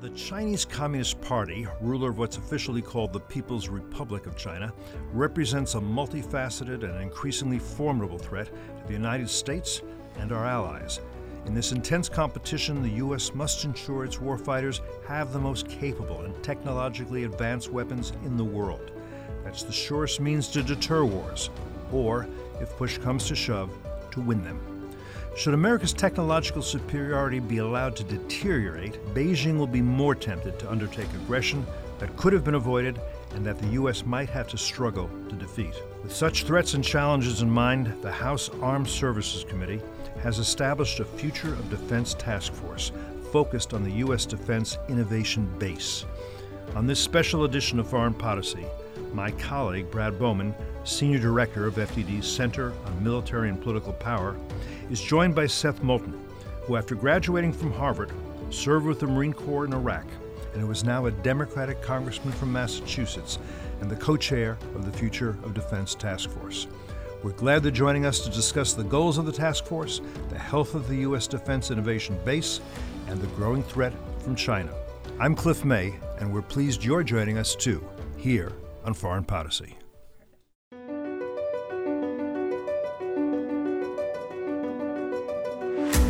The Chinese Communist Party, ruler of what's officially called the People's Republic of China, represents a multifaceted and increasingly formidable threat to the United States and our allies. In this intense competition, the U.S. must ensure its warfighters have the most capable and technologically advanced weapons in the world. That's the surest means to deter wars, or, if push comes to shove, to win them. Should America's technological superiority be allowed to deteriorate, Beijing will be more tempted to undertake aggression that could have been avoided and that the U.S. might have to struggle to defeat. With such threats and challenges in mind, the House Armed Services Committee has established a Future of Defense Task Force focused on the U.S. Defense Innovation Base. On this special edition of Foreign Podicy, my colleague Brad Bowman, Senior Director of FDD's Center on Military and Political Power, is joined by Seth Moulton, who, after graduating from Harvard, served with the Marine Corps in Iraq and who is now a Democratic congressman from Massachusetts and the co chair of the Future of Defense Task Force. We're glad they're joining us to discuss the goals of the task force, the health of the U.S. Defense Innovation Base, and the growing threat from China. I'm Cliff May, and we're pleased you're joining us too, here on Foreign Podicy.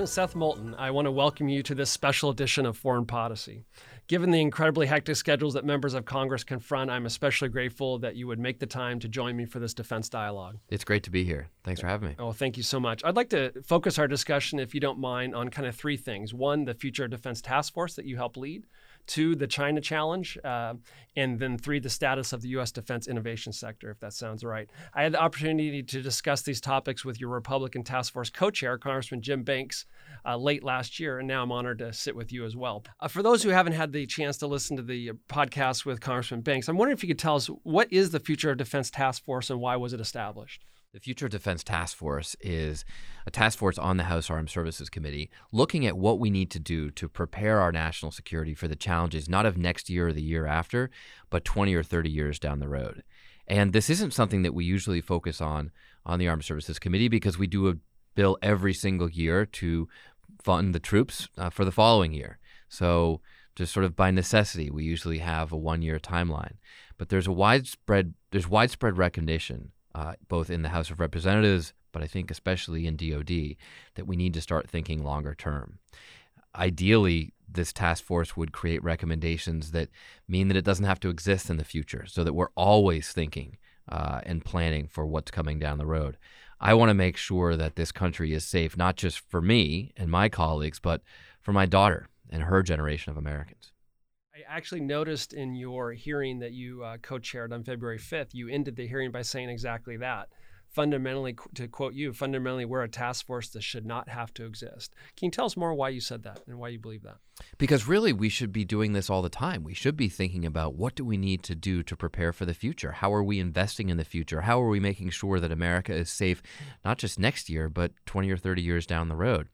Congressman Seth Moulton, I want to welcome you to this special edition of Foreign Podicy. Given the incredibly hectic schedules that members of Congress confront, I'm especially grateful that you would make the time to join me for this defense dialogue. It's great to be here. Thanks for having me. Oh, thank you so much. I'd like to focus our discussion, if you don't mind, on kind of three things. One, the Future Defense Task Force that you help lead. Two, the China challenge. Uh, and then three, the status of the U.S. defense innovation sector, if that sounds right. I had the opportunity to discuss these topics with your Republican Task Force co chair, Congressman Jim Banks, uh, late last year. And now I'm honored to sit with you as well. Uh, for those who haven't had the chance to listen to the podcast with Congressman Banks, I'm wondering if you could tell us what is the Future of Defense Task Force and why was it established? The Future Defense Task Force is a task force on the House Armed Services Committee looking at what we need to do to prepare our national security for the challenges not of next year or the year after, but 20 or 30 years down the road. And this isn't something that we usually focus on on the Armed Services Committee because we do a bill every single year to fund the troops uh, for the following year. So, just sort of by necessity, we usually have a one-year timeline. But there's a widespread there's widespread recognition uh, both in the House of Representatives, but I think especially in DoD, that we need to start thinking longer term. Ideally, this task force would create recommendations that mean that it doesn't have to exist in the future, so that we're always thinking uh, and planning for what's coming down the road. I want to make sure that this country is safe, not just for me and my colleagues, but for my daughter and her generation of Americans. I actually noticed in your hearing that you uh, co chaired on February 5th, you ended the hearing by saying exactly that. Fundamentally, to quote you, fundamentally, we're a task force that should not have to exist. Can you tell us more why you said that and why you believe that? Because really, we should be doing this all the time. We should be thinking about what do we need to do to prepare for the future? How are we investing in the future? How are we making sure that America is safe, not just next year, but 20 or 30 years down the road?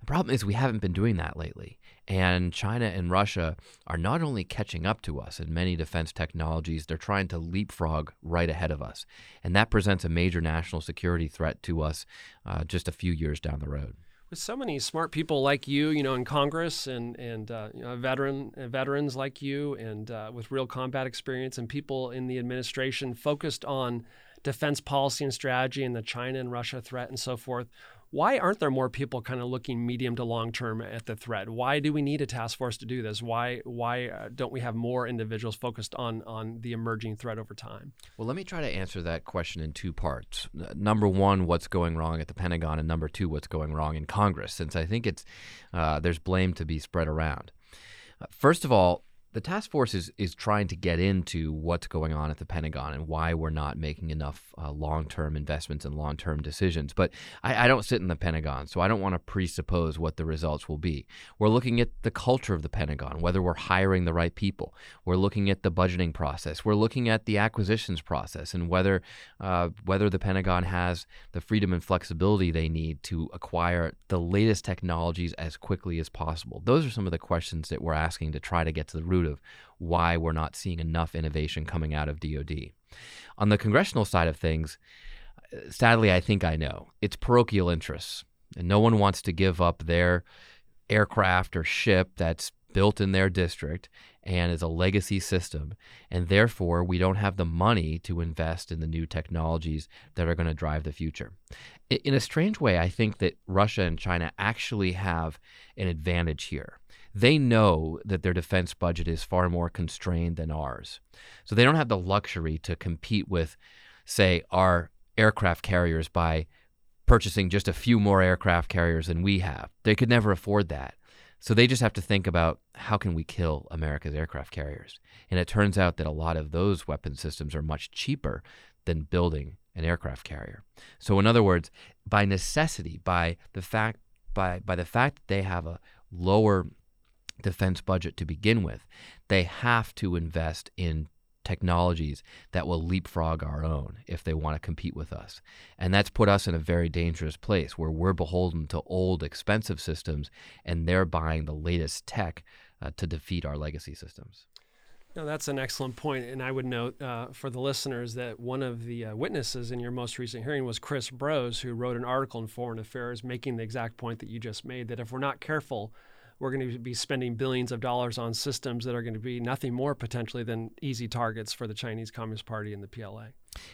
The problem is we haven't been doing that lately. And China and Russia are not only catching up to us in many defense technologies, they're trying to leapfrog right ahead of us. And that presents a major national security threat to us uh, just a few years down the road. With so many smart people like you, you know, in Congress and and uh, you know, veteran uh, veterans like you, and uh, with real combat experience, and people in the administration focused on defense policy and strategy and the China and Russia threat and so forth. Why aren't there more people kind of looking medium to long term at the threat? Why do we need a task force to do this? Why why uh, don't we have more individuals focused on on the emerging threat over time? Well, let me try to answer that question in two parts. Number one, what's going wrong at the Pentagon, and number two, what's going wrong in Congress, since I think it's uh, there's blame to be spread around. Uh, First of all, the task force is is trying to get into what's going on at the Pentagon and why we're not making enough uh, long term investments and long term decisions. But I, I, don't sit in the Pentagon, so I don't want to presuppose what the results will be. We're looking at the culture of the Pentagon, whether we're hiring the right people. We're looking at the budgeting process. We're looking at the acquisitions process and whether uh, whether the Pentagon has the freedom and flexibility they need to acquire the latest technologies as quickly as possible. Those are some of the questions that we're asking to try to get to the root root of why we're not seeing enough innovation coming out of DoD. On the congressional side of things, sadly, I think I know it's parochial interests, and no one wants to give up their aircraft or ship that's built in their district and is a legacy system. And therefore, we don't have the money to invest in the new technologies that are going to drive the future. In a strange way, I think that Russia and China actually have an advantage here they know that their defense budget is far more constrained than ours. So they don't have the luxury to compete with, say, our aircraft carriers by purchasing just a few more aircraft carriers than we have. They could never afford that. So they just have to think about how can we kill America's aircraft carriers? And it turns out that a lot of those weapon systems are much cheaper than building an aircraft carrier. So in other words, by necessity, by the fact by by the fact that they have a lower defense budget to begin with, they have to invest in technologies that will leapfrog our own if they want to compete with us. And that's put us in a very dangerous place where we're beholden to old, expensive systems and they're buying the latest tech uh, to defeat our legacy systems. No, that's an excellent point. And I would note uh, for the listeners that one of the uh, witnesses in your most recent hearing was Chris Brose, who wrote an article in Foreign Affairs making the exact point that you just made that if we're not careful, we're going to be spending billions of dollars on systems that are going to be nothing more potentially than easy targets for the Chinese Communist Party and the PLA.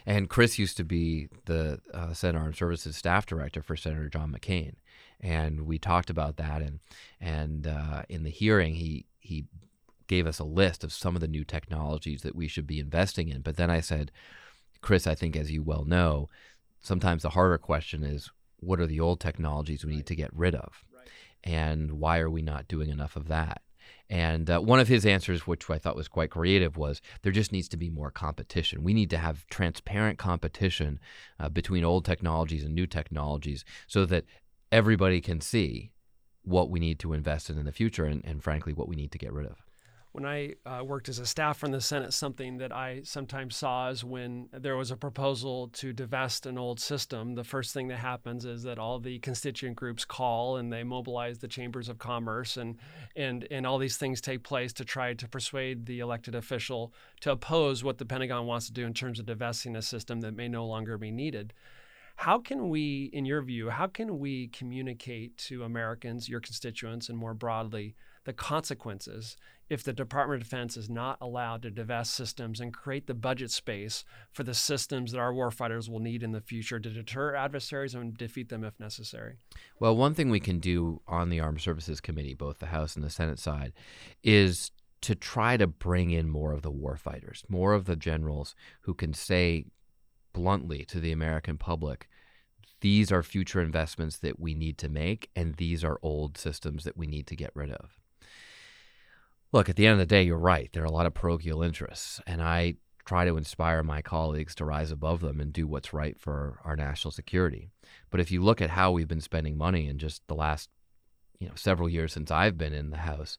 And Chris used to be the uh, Senate Armed Services staff director for Senator John McCain, and we talked about that. And and uh, in the hearing, he he gave us a list of some of the new technologies that we should be investing in. But then I said, Chris, I think as you well know, sometimes the harder question is, what are the old technologies we need to get rid of? And why are we not doing enough of that? And uh, one of his answers, which I thought was quite creative, was there just needs to be more competition. We need to have transparent competition uh, between old technologies and new technologies so that everybody can see what we need to invest in in the future and, and frankly, what we need to get rid of when I uh, worked as a staffer in the Senate, something that I sometimes saw is when there was a proposal to divest an old system, the first thing that happens is that all the constituent groups call and they mobilize the chambers of commerce and and and all these things take place to try to persuade the elected official to oppose what the Pentagon wants to do in terms of divesting a system that may no longer be needed. How can we, in your view, how can we communicate to Americans, your constituents, and more broadly, the consequences if the Department of Defense is not allowed to divest systems and create the budget space for the systems that our warfighters will need in the future to deter adversaries and defeat them if necessary? Well, one thing we can do on the Armed Services Committee, both the House and the Senate side, is to try to bring in more of the warfighters, more of the generals who can say bluntly to the American public, these are future investments that we need to make, and these are old systems that we need to get rid of. Look, at the end of the day, you're right. There are a lot of parochial interests, and I try to inspire my colleagues to rise above them and do what's right for our national security. But if you look at how we've been spending money in just the last you know several years since I've been in the House,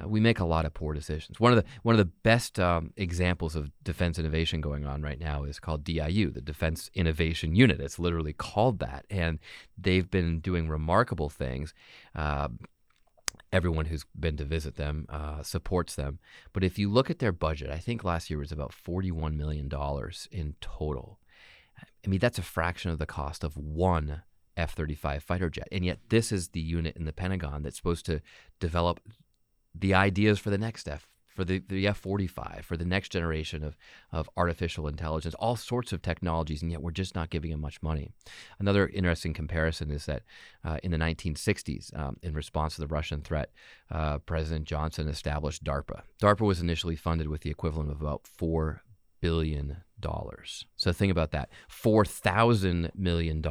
uh, we make a lot of poor decisions. One of the one of the best um, examples of defense innovation going on right now is called DIU, the Defense Innovation Unit. It's literally called that, and they've been doing remarkable things. Uh, everyone who's been to visit them uh, supports them. But if you look at their budget, I think last year was about $41 million in total. I mean, that's a fraction of the cost of one F 35 fighter jet. And yet, this is the unit in the Pentagon that's supposed to develop the ideas for the next F for the, the F 45, for the next generation of, of artificial intelligence, all sorts of technologies, and yet we're just not giving them much money. Another interesting comparison is that uh, in the 1960s, um, in response to the Russian threat, uh, President Johnson established DARPA. DARPA was initially funded with the equivalent of about $4 billion. So think about that $4,000 million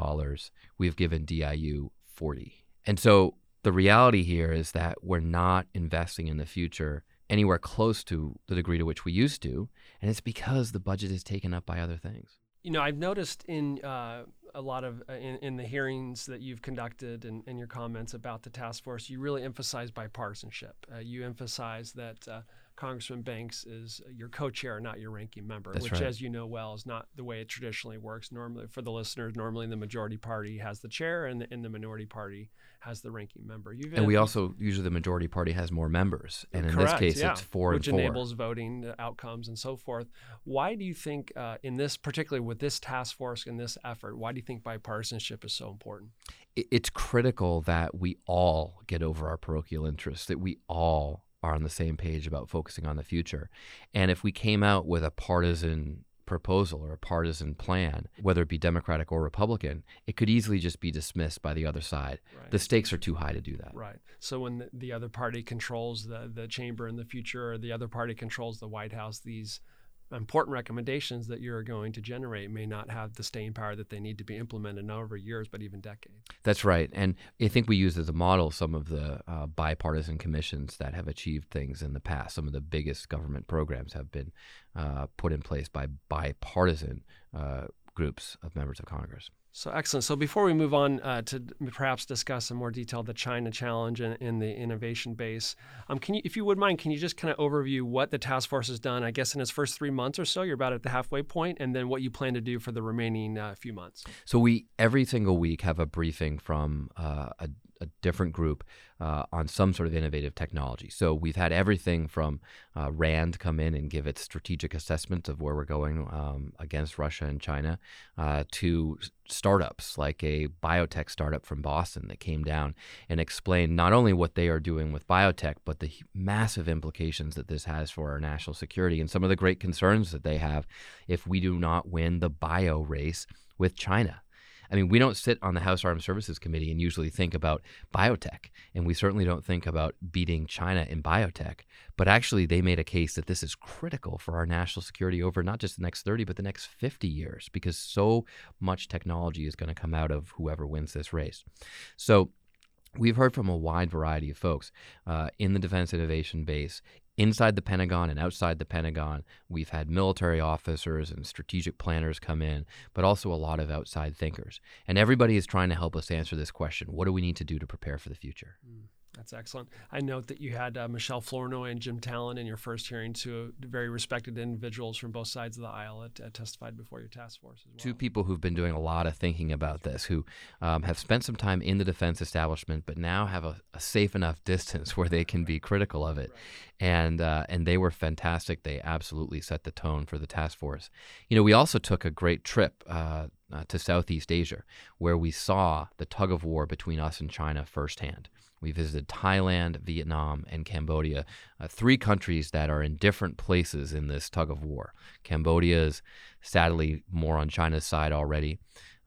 we've given DIU 40. And so the reality here is that we're not investing in the future anywhere close to the degree to which we used to, and it's because the budget is taken up by other things. You know, I've noticed in uh, a lot of uh, in, in, the hearings that you've conducted and, and, your comments about the task force, you really emphasize bipartisanship. Uh, you emphasize that uh, Congressman Banks is your co-chair, not your ranking member, That's which, right. as you know well, is not the way it traditionally works. Normally, for the listeners, normally the majority party has the chair, and the, and the minority party has the ranking member. You've and we also usually the majority party has more members, and in this case, yeah, it's four which and four, enables voting outcomes and so forth. Why do you think, uh, in this particularly with this task force and this effort, why do you think bipartisanship is so important? It's critical that we all get over our parochial interests, that we all are on the same page about focusing on the future. And if we came out with a partisan proposal or a partisan plan, whether it be Democratic or Republican, it could easily just be dismissed by the other side. Right. The stakes are too high to do that. Right. So when the, the other party controls the, the chamber in the future, or the other party controls the White House, these important recommendations that you're going to generate may not have the staying power that they need to be implemented not over years but even decades. That's right, and I think we use as a model some of the uh, bipartisan commissions that have achieved things in the past. Some of the biggest government programs have been uh, put in place by bipartisan uh, groups of members of Congress. So excellent. So before we move on uh, to perhaps discuss in more detail the China challenge and, and the innovation base, um, can you, if you would mind, can you just kind of overview what the task force has done? I guess in its first three months or so, you're about at the halfway point, and then what you plan to do for the remaining uh, few months. So we every single week have a briefing from uh, a a different group uh, on some sort of innovative technology. So we've had everything from uh, RAND come in and give its strategic assessment of where we're going um, against Russia and China uh, to startups like a biotech startup from Boston that came down and explained not only what they are doing with biotech, but the massive implications that this has for our national security and some of the great concerns that they have if we do not win the bio race with China. I mean, we don't sit on the House Armed Services Committee and usually think about biotech, and we certainly don't think about beating China in biotech. But actually, they made a case that this is critical for our national security over not just the next 30, but the next 50 years, because so much technology is going to come out of whoever wins this race. So, We've heard from a wide variety of folks uh, in the defense innovation base, inside the Pentagon and outside the Pentagon. We've had military officers and strategic planners come in, but also a lot of outside thinkers. And everybody is trying to help us answer this question what do we need to do to prepare for the future? Mm. That's excellent. I note that you had uh, Michelle Flournoy and Jim Talent in your first hearing, two very respected individuals from both sides of the aisle that uh, testified before your task force as well. Two people who've been doing a lot of thinking about this, who um, have spent some time in the defense establishment, but now have a, a safe enough distance where they can be critical of it. Right. And uh, and they were fantastic. They absolutely set the tone for the task force. You know, we also took a great trip uh, uh, to Southeast Asia, where we saw the tug of war between us and China firsthand. We visited Thailand, Vietnam, and Cambodia, uh, three countries that are in different places in this tug of war. Cambodia is sadly more on China's side already.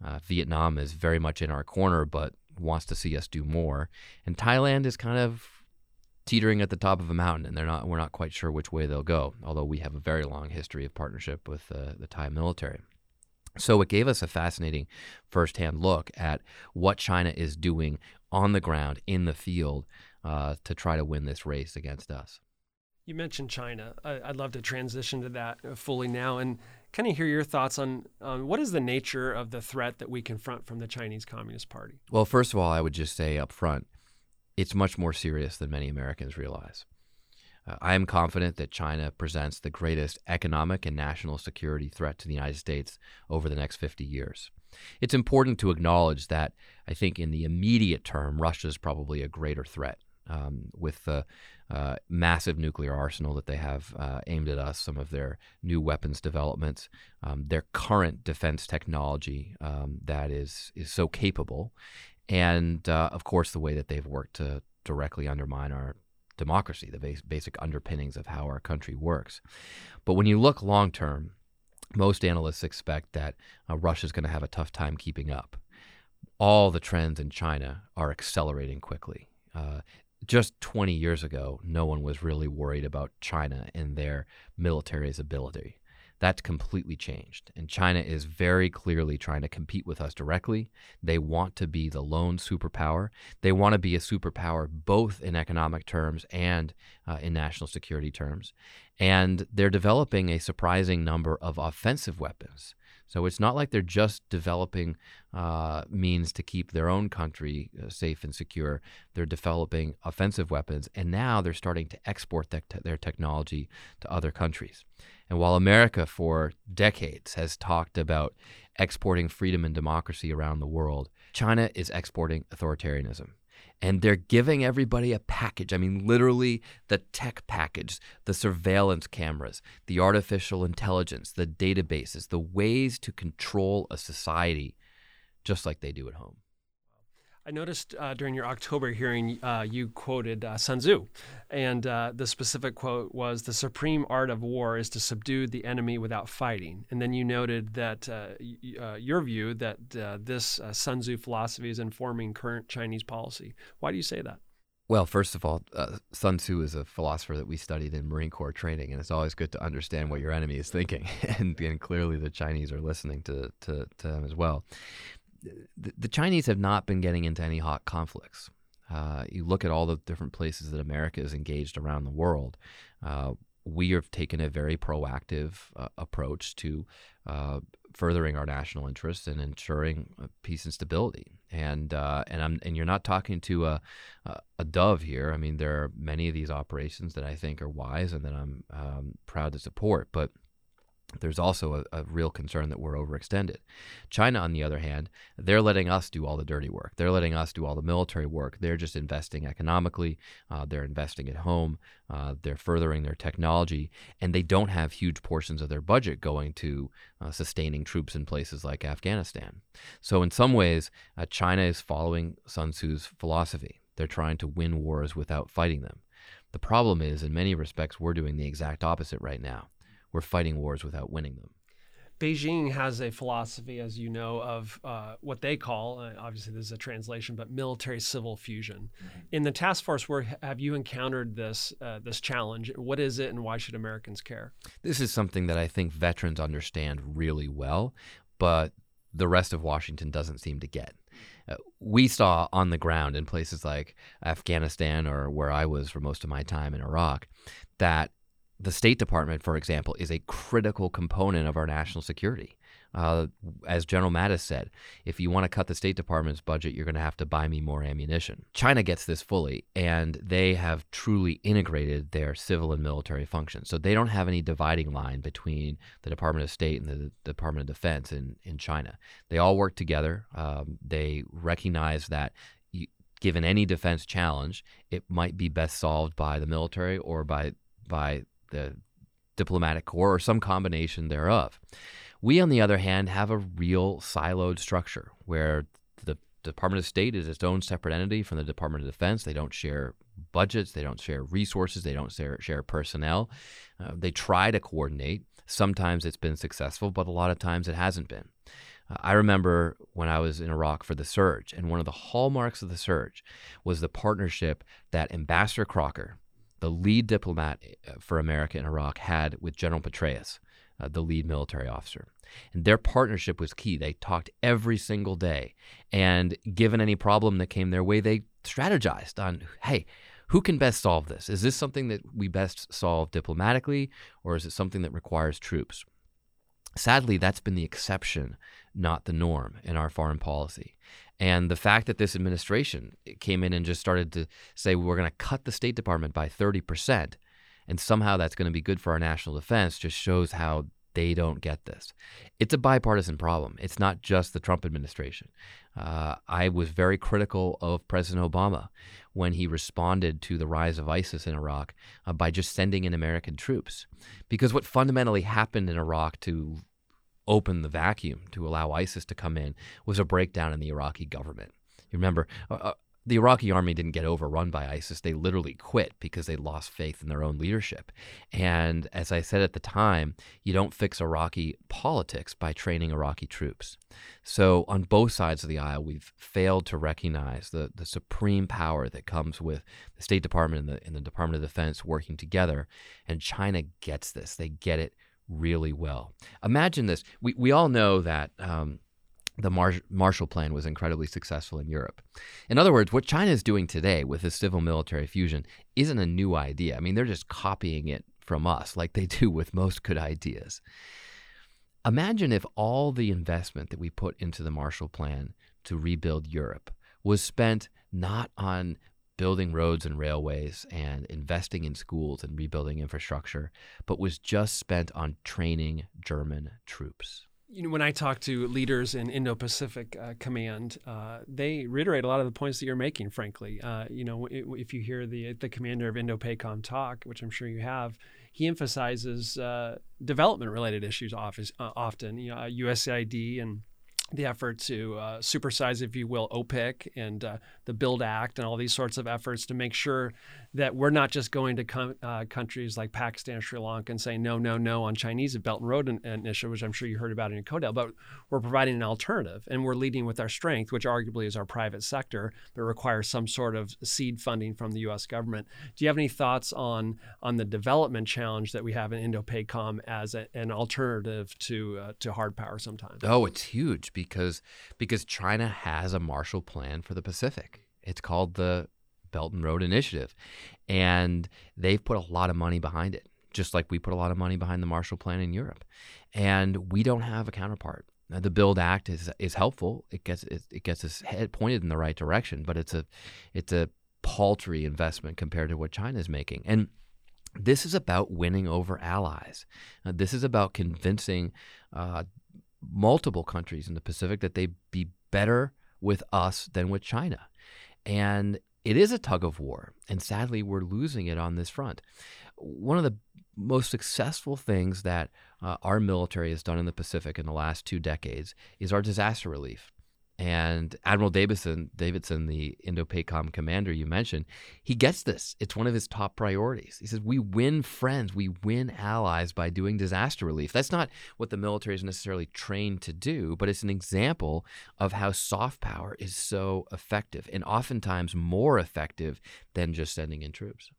Uh, Vietnam is very much in our corner, but wants to see us do more. And Thailand is kind of teetering at the top of a mountain, and they're not. We're not quite sure which way they'll go. Although we have a very long history of partnership with uh, the Thai military. So it gave us a fascinating firsthand look at what China is doing on the ground in the field uh, to try to win this race against us. You mentioned China. I'd love to transition to that fully now and kind of hear your thoughts on, on what is the nature of the threat that we confront from the Chinese Communist Party. Well, first of all, I would just say up front, it's much more serious than many Americans realize. Uh, I am confident that China presents the greatest economic and national security threat to the United States over the next 50 years. It's important to acknowledge that I think in the immediate term, Russia is probably a greater threat. Um, with the uh, massive nuclear arsenal that they have uh, aimed at us, some of their new weapons developments, um, their current defense technology um, that is is so capable, and uh, of course the way that they've worked to directly undermine our democracy, the base, basic underpinnings of how our country works. But when you look long term, most analysts expect that uh, Russia is going to have a tough time keeping up. All the trends in China are accelerating quickly. Uh, just 20 years ago, no one was really worried about China and their military's ability. That's completely changed. And China is very clearly trying to compete with us directly. They want to be the lone superpower. They want to be a superpower both in economic terms and uh, in national security terms. And they're developing a surprising number of offensive weapons. So it's not like they're just developing uh, means to keep their own country uh, safe and secure. They're developing offensive weapons, and now they're starting to export their technology to other countries. And while America, for decades, has talked about exporting freedom and democracy around the world, China is exporting authoritarianism and they're giving everybody a package. I mean, literally the tech package, the surveillance cameras, the artificial intelligence, the databases, the ways to control a society just like they do at home. I noticed uh, during your October hearing, uh, you quoted uh, Sun Tzu, and uh, the specific quote was The supreme art of war is to subdue the enemy without fighting. And then you noted that uh, y- uh, your view that this Sun Tzu philosophy is informing current Chinese policy. Why do you say that? Well, first of all, Sun Tzu is a philosopher that we studied in Marine Corps training, and it's always good to understand what your enemy is thinking. and, and clearly, the Chinese are listening to, to, to them as well the, Chinese have not been getting into any hot conflicts. Uh, you look at all the different places that America is engaged around the world. Uh, we have taken a very proactive uh, approach to uh, furthering our national interests and ensuring uh, peace and stability. And uh, and I'm and you're not talking to a, a dove here. I mean, there are many of these operations that I think are wise and that I'm um, proud to support, but there's also a, a, real concern that we're overextended. China, on the other hand, they're letting us do all the dirty work. They're letting us do all the military work. They're just investing economically. Uh, they're investing at home. Uh, they're furthering their technology, and they don't have huge portions of their budget going to uh, sustaining troops in places like Afghanistan. So, in some ways, uh, China is following Sun Tzu's philosophy. They're trying to win wars without fighting them. The problem is, in many respects, we're doing the exact opposite right now we're fighting wars without winning them. Beijing has a philosophy, as you know, of uh, what they call, uh, obviously this is a translation, but military civil fusion. Mm-hmm. In the task force where have you encountered this uh, this challenge? What is it, and why should Americans care? This is something that I think veterans understand really well, but the rest of Washington doesn't seem to get. Uh, we saw on the ground in places like Afghanistan or where I was for most of my time in Iraq that the State Department, for example, is a critical component of our national security. Uh, as General Mattis said, if you want to cut the State Department's budget, you're going to have to buy me more ammunition. China gets this fully, and they have truly integrated their civil and military functions. So they don't have any dividing line between the Department of State and the Department of Defense in, in China. They all work together. Um, they recognize that given any defense challenge, it might be best solved by the military or by by the diplomatic corps, or some combination thereof. We, on the other hand, have a real siloed structure where the Department of State is its own separate entity from the Department of Defense. They don't share budgets, they don't share resources, they don't share, share personnel. Uh, they try to coordinate. Sometimes it's been successful, but a lot of times it hasn't been. Uh, I remember when I was in Iraq for the surge, and one of the hallmarks of the surge was the partnership that Ambassador Crocker, the lead diplomat uh, for America in Iraq had with General Petraeus, uh, the lead military officer. And their partnership was key. They talked every single day. And given any problem that came their way, they strategized on hey, who can best solve this? Is this something that we best solve diplomatically, or is it something that requires troops? Sadly, that's been the exception, not the norm in our foreign policy. And the fact that this administration came in and just started to say we're going to cut the State Department by 30%, and somehow that's going to be good for our national defense just shows how they don't get this. It's a bipartisan problem. It's not just the Trump administration. Uh, I was very critical of President Obama when he responded to the rise of ISIS in Iraq uh, by just sending in American troops. Because what fundamentally happened in Iraq to open the vacuum to allow ISIS to come in was a breakdown in the Iraqi government. You remember, uh, uh, the Iraqi army didn't get overrun by ISIS. They literally quit because they lost faith in their own leadership. And as I said at the time, you don't fix Iraqi politics by training Iraqi troops. So on both sides of the aisle, we've failed to recognize the, the supreme power that comes with the State Department and the, and the Department of Defense working together. And China gets this. They get it really well. Imagine this. We, we all know that um, the Mar- Marshall Plan was incredibly successful in Europe. In other words, what China is doing today with the civil military fusion isn't a new idea. I mean, they're just copying it from us like they do with most good ideas. Imagine if all the investment that we put into the Marshall Plan to rebuild Europe was spent not on building roads and railways and investing in schools and rebuilding infrastructure, but was just spent on training German troops. You know, when I talk to leaders in Indo-Pacific uh, Command, uh, they reiterate a lot of the points that you're making. Frankly, uh, you know, if you hear the the commander of Indo-PACOM talk, which I'm sure you have, he emphasizes uh, development-related issues office, uh, often. You know, USAID and the effort to uh, supersize, if you will, OPIC and uh, the Build Act and all these sorts of efforts to make sure that we're not just going to com- uh, countries like Pakistan, Sri Lanka, and saying no, no, no on Chinese Belt and Road Initiative, which I'm sure you heard about in your CODEL, but we're providing an alternative and we're leading with our strength, which arguably is our private sector, but requires some sort of seed funding from the U.S. government. Do you have any thoughts on on the development challenge that we have in Indo-PACOM as a, an alternative to uh, to hard power sometimes? Oh, it's huge because because China has a Marshall Plan for the Pacific. It's called the Belt and Road Initiative. And they've put a lot of money behind it, just like we put a lot of money behind the Marshall Plan in Europe. And we don't have a counterpart. Now, the Build Act is is helpful. It gets it, it gets us head pointed in the right direction, but it's a it's a paltry investment compared to what China is making. And this is about winning over allies. This is about convincing uh, multiple countries in the Pacific that they be better with us than with China. And it is a tug of war, and sadly, we're losing it on this front. One of the most successful things that uh, our military has done in the Pacific in the last two decades is our disaster relief. And Admiral Davidson, Davidson, the Indo-PACOM commander you mentioned, he gets this. It's one of his top priorities. He says, "We win friends, we win allies by doing disaster relief." That's not what the military is necessarily trained to do, but it's an example of how soft power is so effective and oftentimes more effective than just sending in troops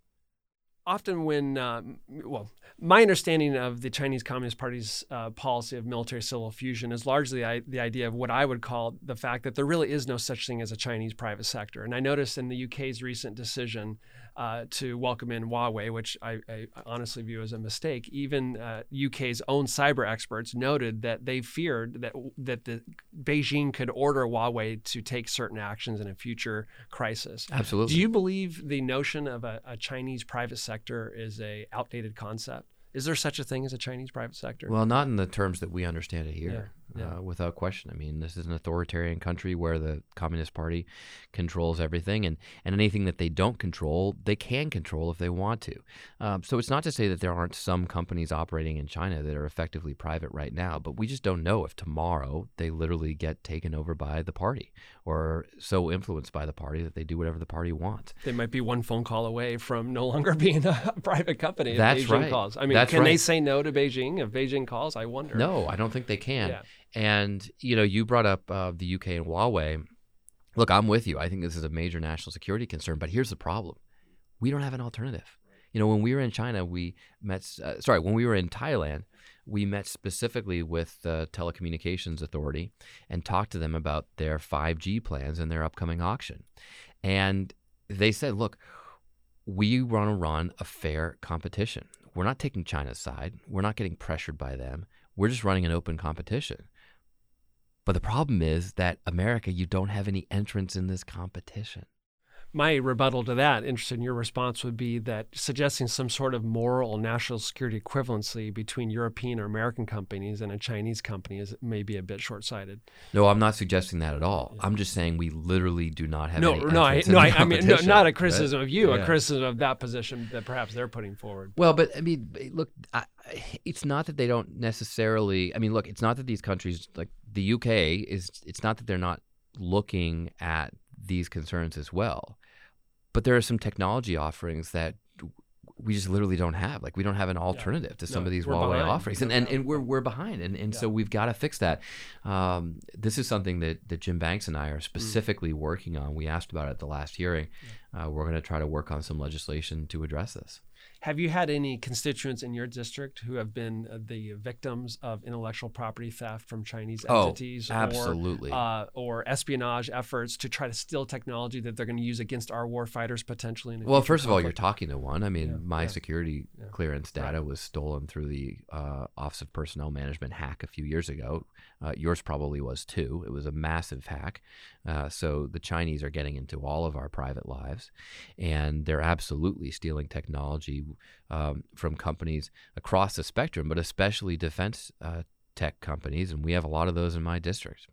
often when, uh, well, my understanding of the Chinese Communist Party's uh, policy of military civil fusion is largely I, the idea of what I would call the fact that there really is no such thing as a Chinese private sector. And I noticed in the UK's recent decision uh, to welcome in Huawei, which I, I, honestly view as a mistake. Even uh, UK's own cyber experts noted that they feared that that the Beijing could order Huawei to take certain actions in a future crisis. Absolutely. Do you believe the notion of a, a Chinese private sector is a outdated concept? Is there such a thing as a Chinese private sector? Well, not in the terms that we understand it here yeah. Uh, without question. I mean, this is an authoritarian country where the Communist Party controls everything, and, and anything that they don't control, they can control if they want to. Um, so it's not to say that there aren't some companies operating in China that are effectively private right now, but we just don't know if tomorrow they literally get taken over by the party or so influenced by the party that they do whatever the party wants. They might be one phone call away from no longer being a private company. That's Beijing right. Calls. I mean, That's can right. they say no to Beijing if Beijing calls? I wonder. No, I don't think they can. Yeah. And you know, you brought up uh, the UK and Huawei. Look, I'm with you. I think this is a major national security concern. But here's the problem: we don't have an alternative. You know, when we were in China, we met. Uh, sorry, when we were in Thailand, we met specifically with the Telecommunications Authority and talked to them about their 5G plans and their upcoming auction. And they said, look, we want to run a fair competition. We're not taking China's side. We're not getting pressured by them. We're just running an open competition. But the problem is that America, you don't have any entrance in this competition my rebuttal to that, interested in your response, would be that suggesting some sort of moral national security equivalency between European or American companies and a Chinese company is maybe a bit short-sighted. No, I'm not suggesting that at all. I'm just saying we literally do not have no, any no, I, no, I, I mean, no, not a criticism right? of you, Yeah. a criticism of that position that perhaps they're putting forward. Well, but I mean, look, I, it's not that they don't necessarily. I mean, look, it's not that these countries, like the UK, is. It's not that they're not looking at these concerns as well. But there are some technology offerings that we just literally don't have. Like we don't have an alternative to some No, of these Huawei behind. offerings, and, and and we're we're behind, and and Yeah. so we've got to fix that. Um, this is something that that Jim Banks and I Mm. are specifically working on. We asked about it at the last hearing. Uh, we're going to try to work on some legislation to address this. Have you had any constituents in your district who have been uh, the victims of intellectual property theft from Chinese Oh, entities? absolutely. Or, uh, or espionage efforts to try to steal technology that they're going to use against our war fighters potentially? Well, first of all, you're talking to one. I mean, Yeah, my yeah, security yeah. clearance data was stolen through the uh, Office of Personnel Management hack a few years ago. Uh, yours probably was too. It was a massive hack. Uh, so the Chinese are getting into all of our private lives, and they're absolutely stealing technology um, from companies across the spectrum, but especially defense uh, tech companies. And we have a lot of those in my district.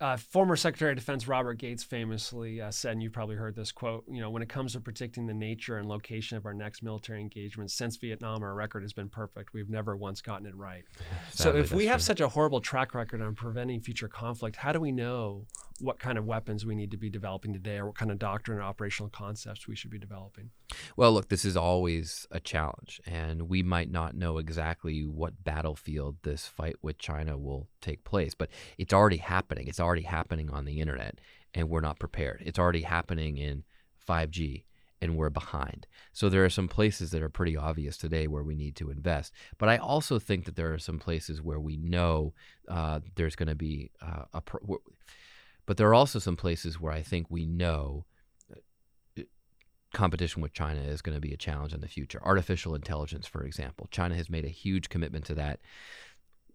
uh, former Secretary of Defense Robert Gates famously uh, said, and you've probably heard this quote, you know, when it comes to predicting the nature and location of our next military engagement, since Vietnam, our record has been perfect. We've never once gotten it right. so if we that's have such a horrible track record on preventing future conflict, how do we know what kind of weapons we need to be developing today or what kind of doctrine and operational concepts we should be developing? Well, look, this is always a challenge, and we might not know exactly what battlefield this fight with China will take place, but it's already happening. It's already happening on the internet, and we're not prepared. It's already happening in 5G, and we're behind. So there are some places that are pretty obvious today where we need to invest. But I also think that there are some places where we know uh, there's going to be uh, a. Pro- but there are also some places where I think we know uh, competition with China is going to be a challenge in the future. Artificial intelligence, for example. China has made a huge commitment to that.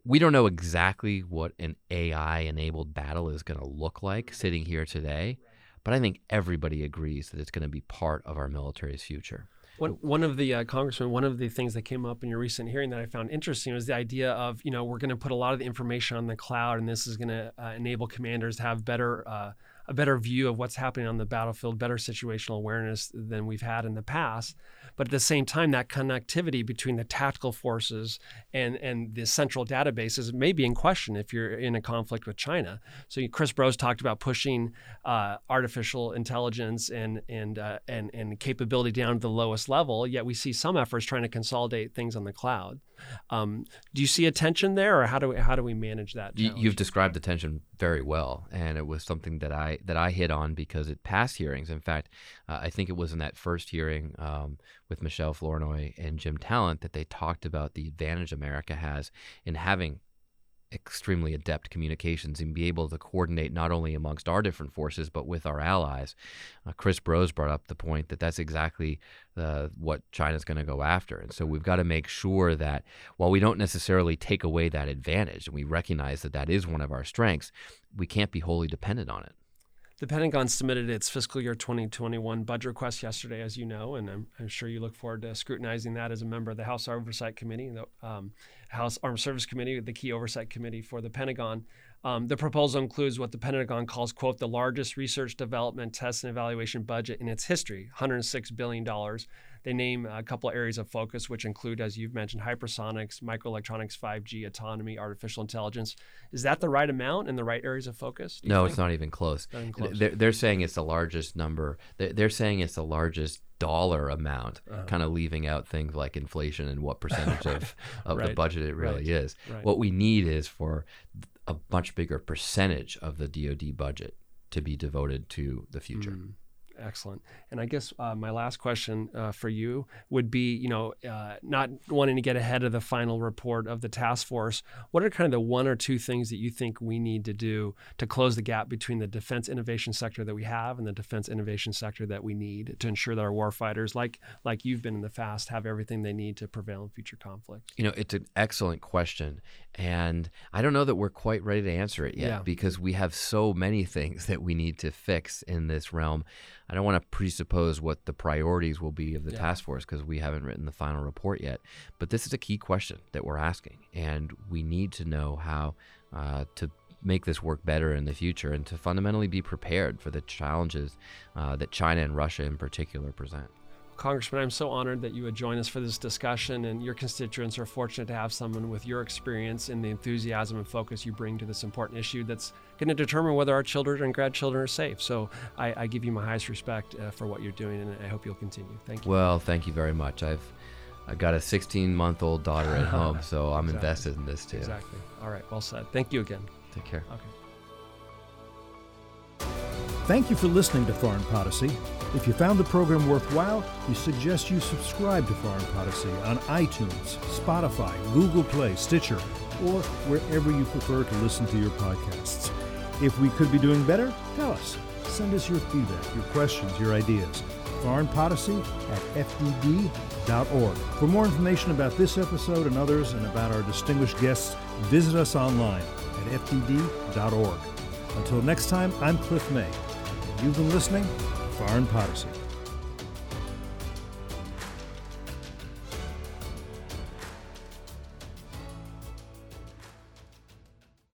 We don't know exactly what an AI enabled battle is going to look like sitting here today, but I think everybody agrees that it's going to be part of our military's future. One, one of the uh, one of the things that came up in your recent hearing that I found interesting was the idea of, you know, we're going to put a lot of the information on the cloud, and this is going to uh, enable commanders to have better uh, a better view of what's happening on the battlefield, better situational awareness than we've had in the past. But at the same time, that connectivity between the tactical forces and and the central databases may be in question if you're in a conflict with China. So Chris Brose talked about pushing uh, artificial intelligence and and uh, and and capability down to the lowest level. Yet we see some efforts trying to consolidate things on the cloud. Um, do you see a tension there, or how do we, how do we manage that? Challenge? you've described the tension very well, and it was something that I that I hit on because it passed hearings. In fact, uh, I think it was in that first hearing um, with Michelle Flournoy and Jim Talent that they talked about the advantage America has in having extremely adept communications and be able to coordinate not only amongst our different forces but with our allies. Uh, Chris Brose brought up the point that that's exactly uh, what China's going to go after, and so we've got to make sure that while we don't necessarily take away that advantage, and we recognize that that is one of our strengths, we can't be wholly dependent on it. The Pentagon submitted its fiscal year 2021 budget request yesterday, as you know, and I'm, I'm sure you look forward to scrutinizing that as a member of the House Oversight Committee, the um, House Armed Service Committee, the key oversight committee for the Pentagon. Um, the proposal includes what the Pentagon calls, quote, the largest research, development, test, and evaluation budget in its history, $106 billion. They name a couple of areas of focus, which include, as you've mentioned, hypersonics, microelectronics, 5G, autonomy, artificial intelligence. Is that the right amount and the right areas of focus? No, think? it's not even close. Not even close. They're, they're saying it's the largest number. They're, saying it's the largest dollar amount, Uh-huh. kind of leaving out things like inflation and what percentage of, of the budget it really Right. is. Right. What we need is for a much bigger percentage of the DoD budget to be devoted to the future. Mm, excellent. And I guess uh, my last question uh, for you would be, you know, uh, not wanting to get ahead of the final report of the task force. What are kind of the one or two things that you think we need to do to close the gap between the defense innovation sector that we have and the defense innovation sector that we need to ensure that our warfighters, like like you've been in the past, have everything they need to prevail in future conflicts? You know, it's an excellent question. And I don't know that we're quite ready to answer it yet Yeah. because we have so many things that we need to fix in this realm. I don't want to presuppose what the priorities will be of the Yeah. task force because we haven't written the final report yet. But this is a key question that we're asking. And we need to know how uh, to make this work better in the future and to fundamentally be prepared for the challenges uh, that China and Russia in particular present. Congressman, I'm so honored that you would join us for this discussion, and your constituents are fortunate to have someone with your experience and the enthusiasm and focus you bring to this important issue that's going to determine whether our children and grandchildren are safe. So I, I give you my highest respect uh, for what you're doing, and I hope you'll continue. Thank you. Well, thank you very much. I've I've got a 16 month old daughter at home, so I'm Exactly. invested in this too. Exactly. All right. Well said. Thank you again. Take care. Okay. Thank you for listening to Foreign Podicy. If you found the program worthwhile, we suggest you subscribe to Foreign Podicy on iTunes, Spotify, Google Play, Stitcher, or wherever you prefer to listen to your podcasts. If we could be doing better, tell us. Send us your feedback, your questions, your ideas. Foreign Podicy at fdd.org. For more information about this episode and others and about our distinguished guests, visit us online at fdd.org. Until next time, I'm Cliff May. You've been listening Foreign Podicy.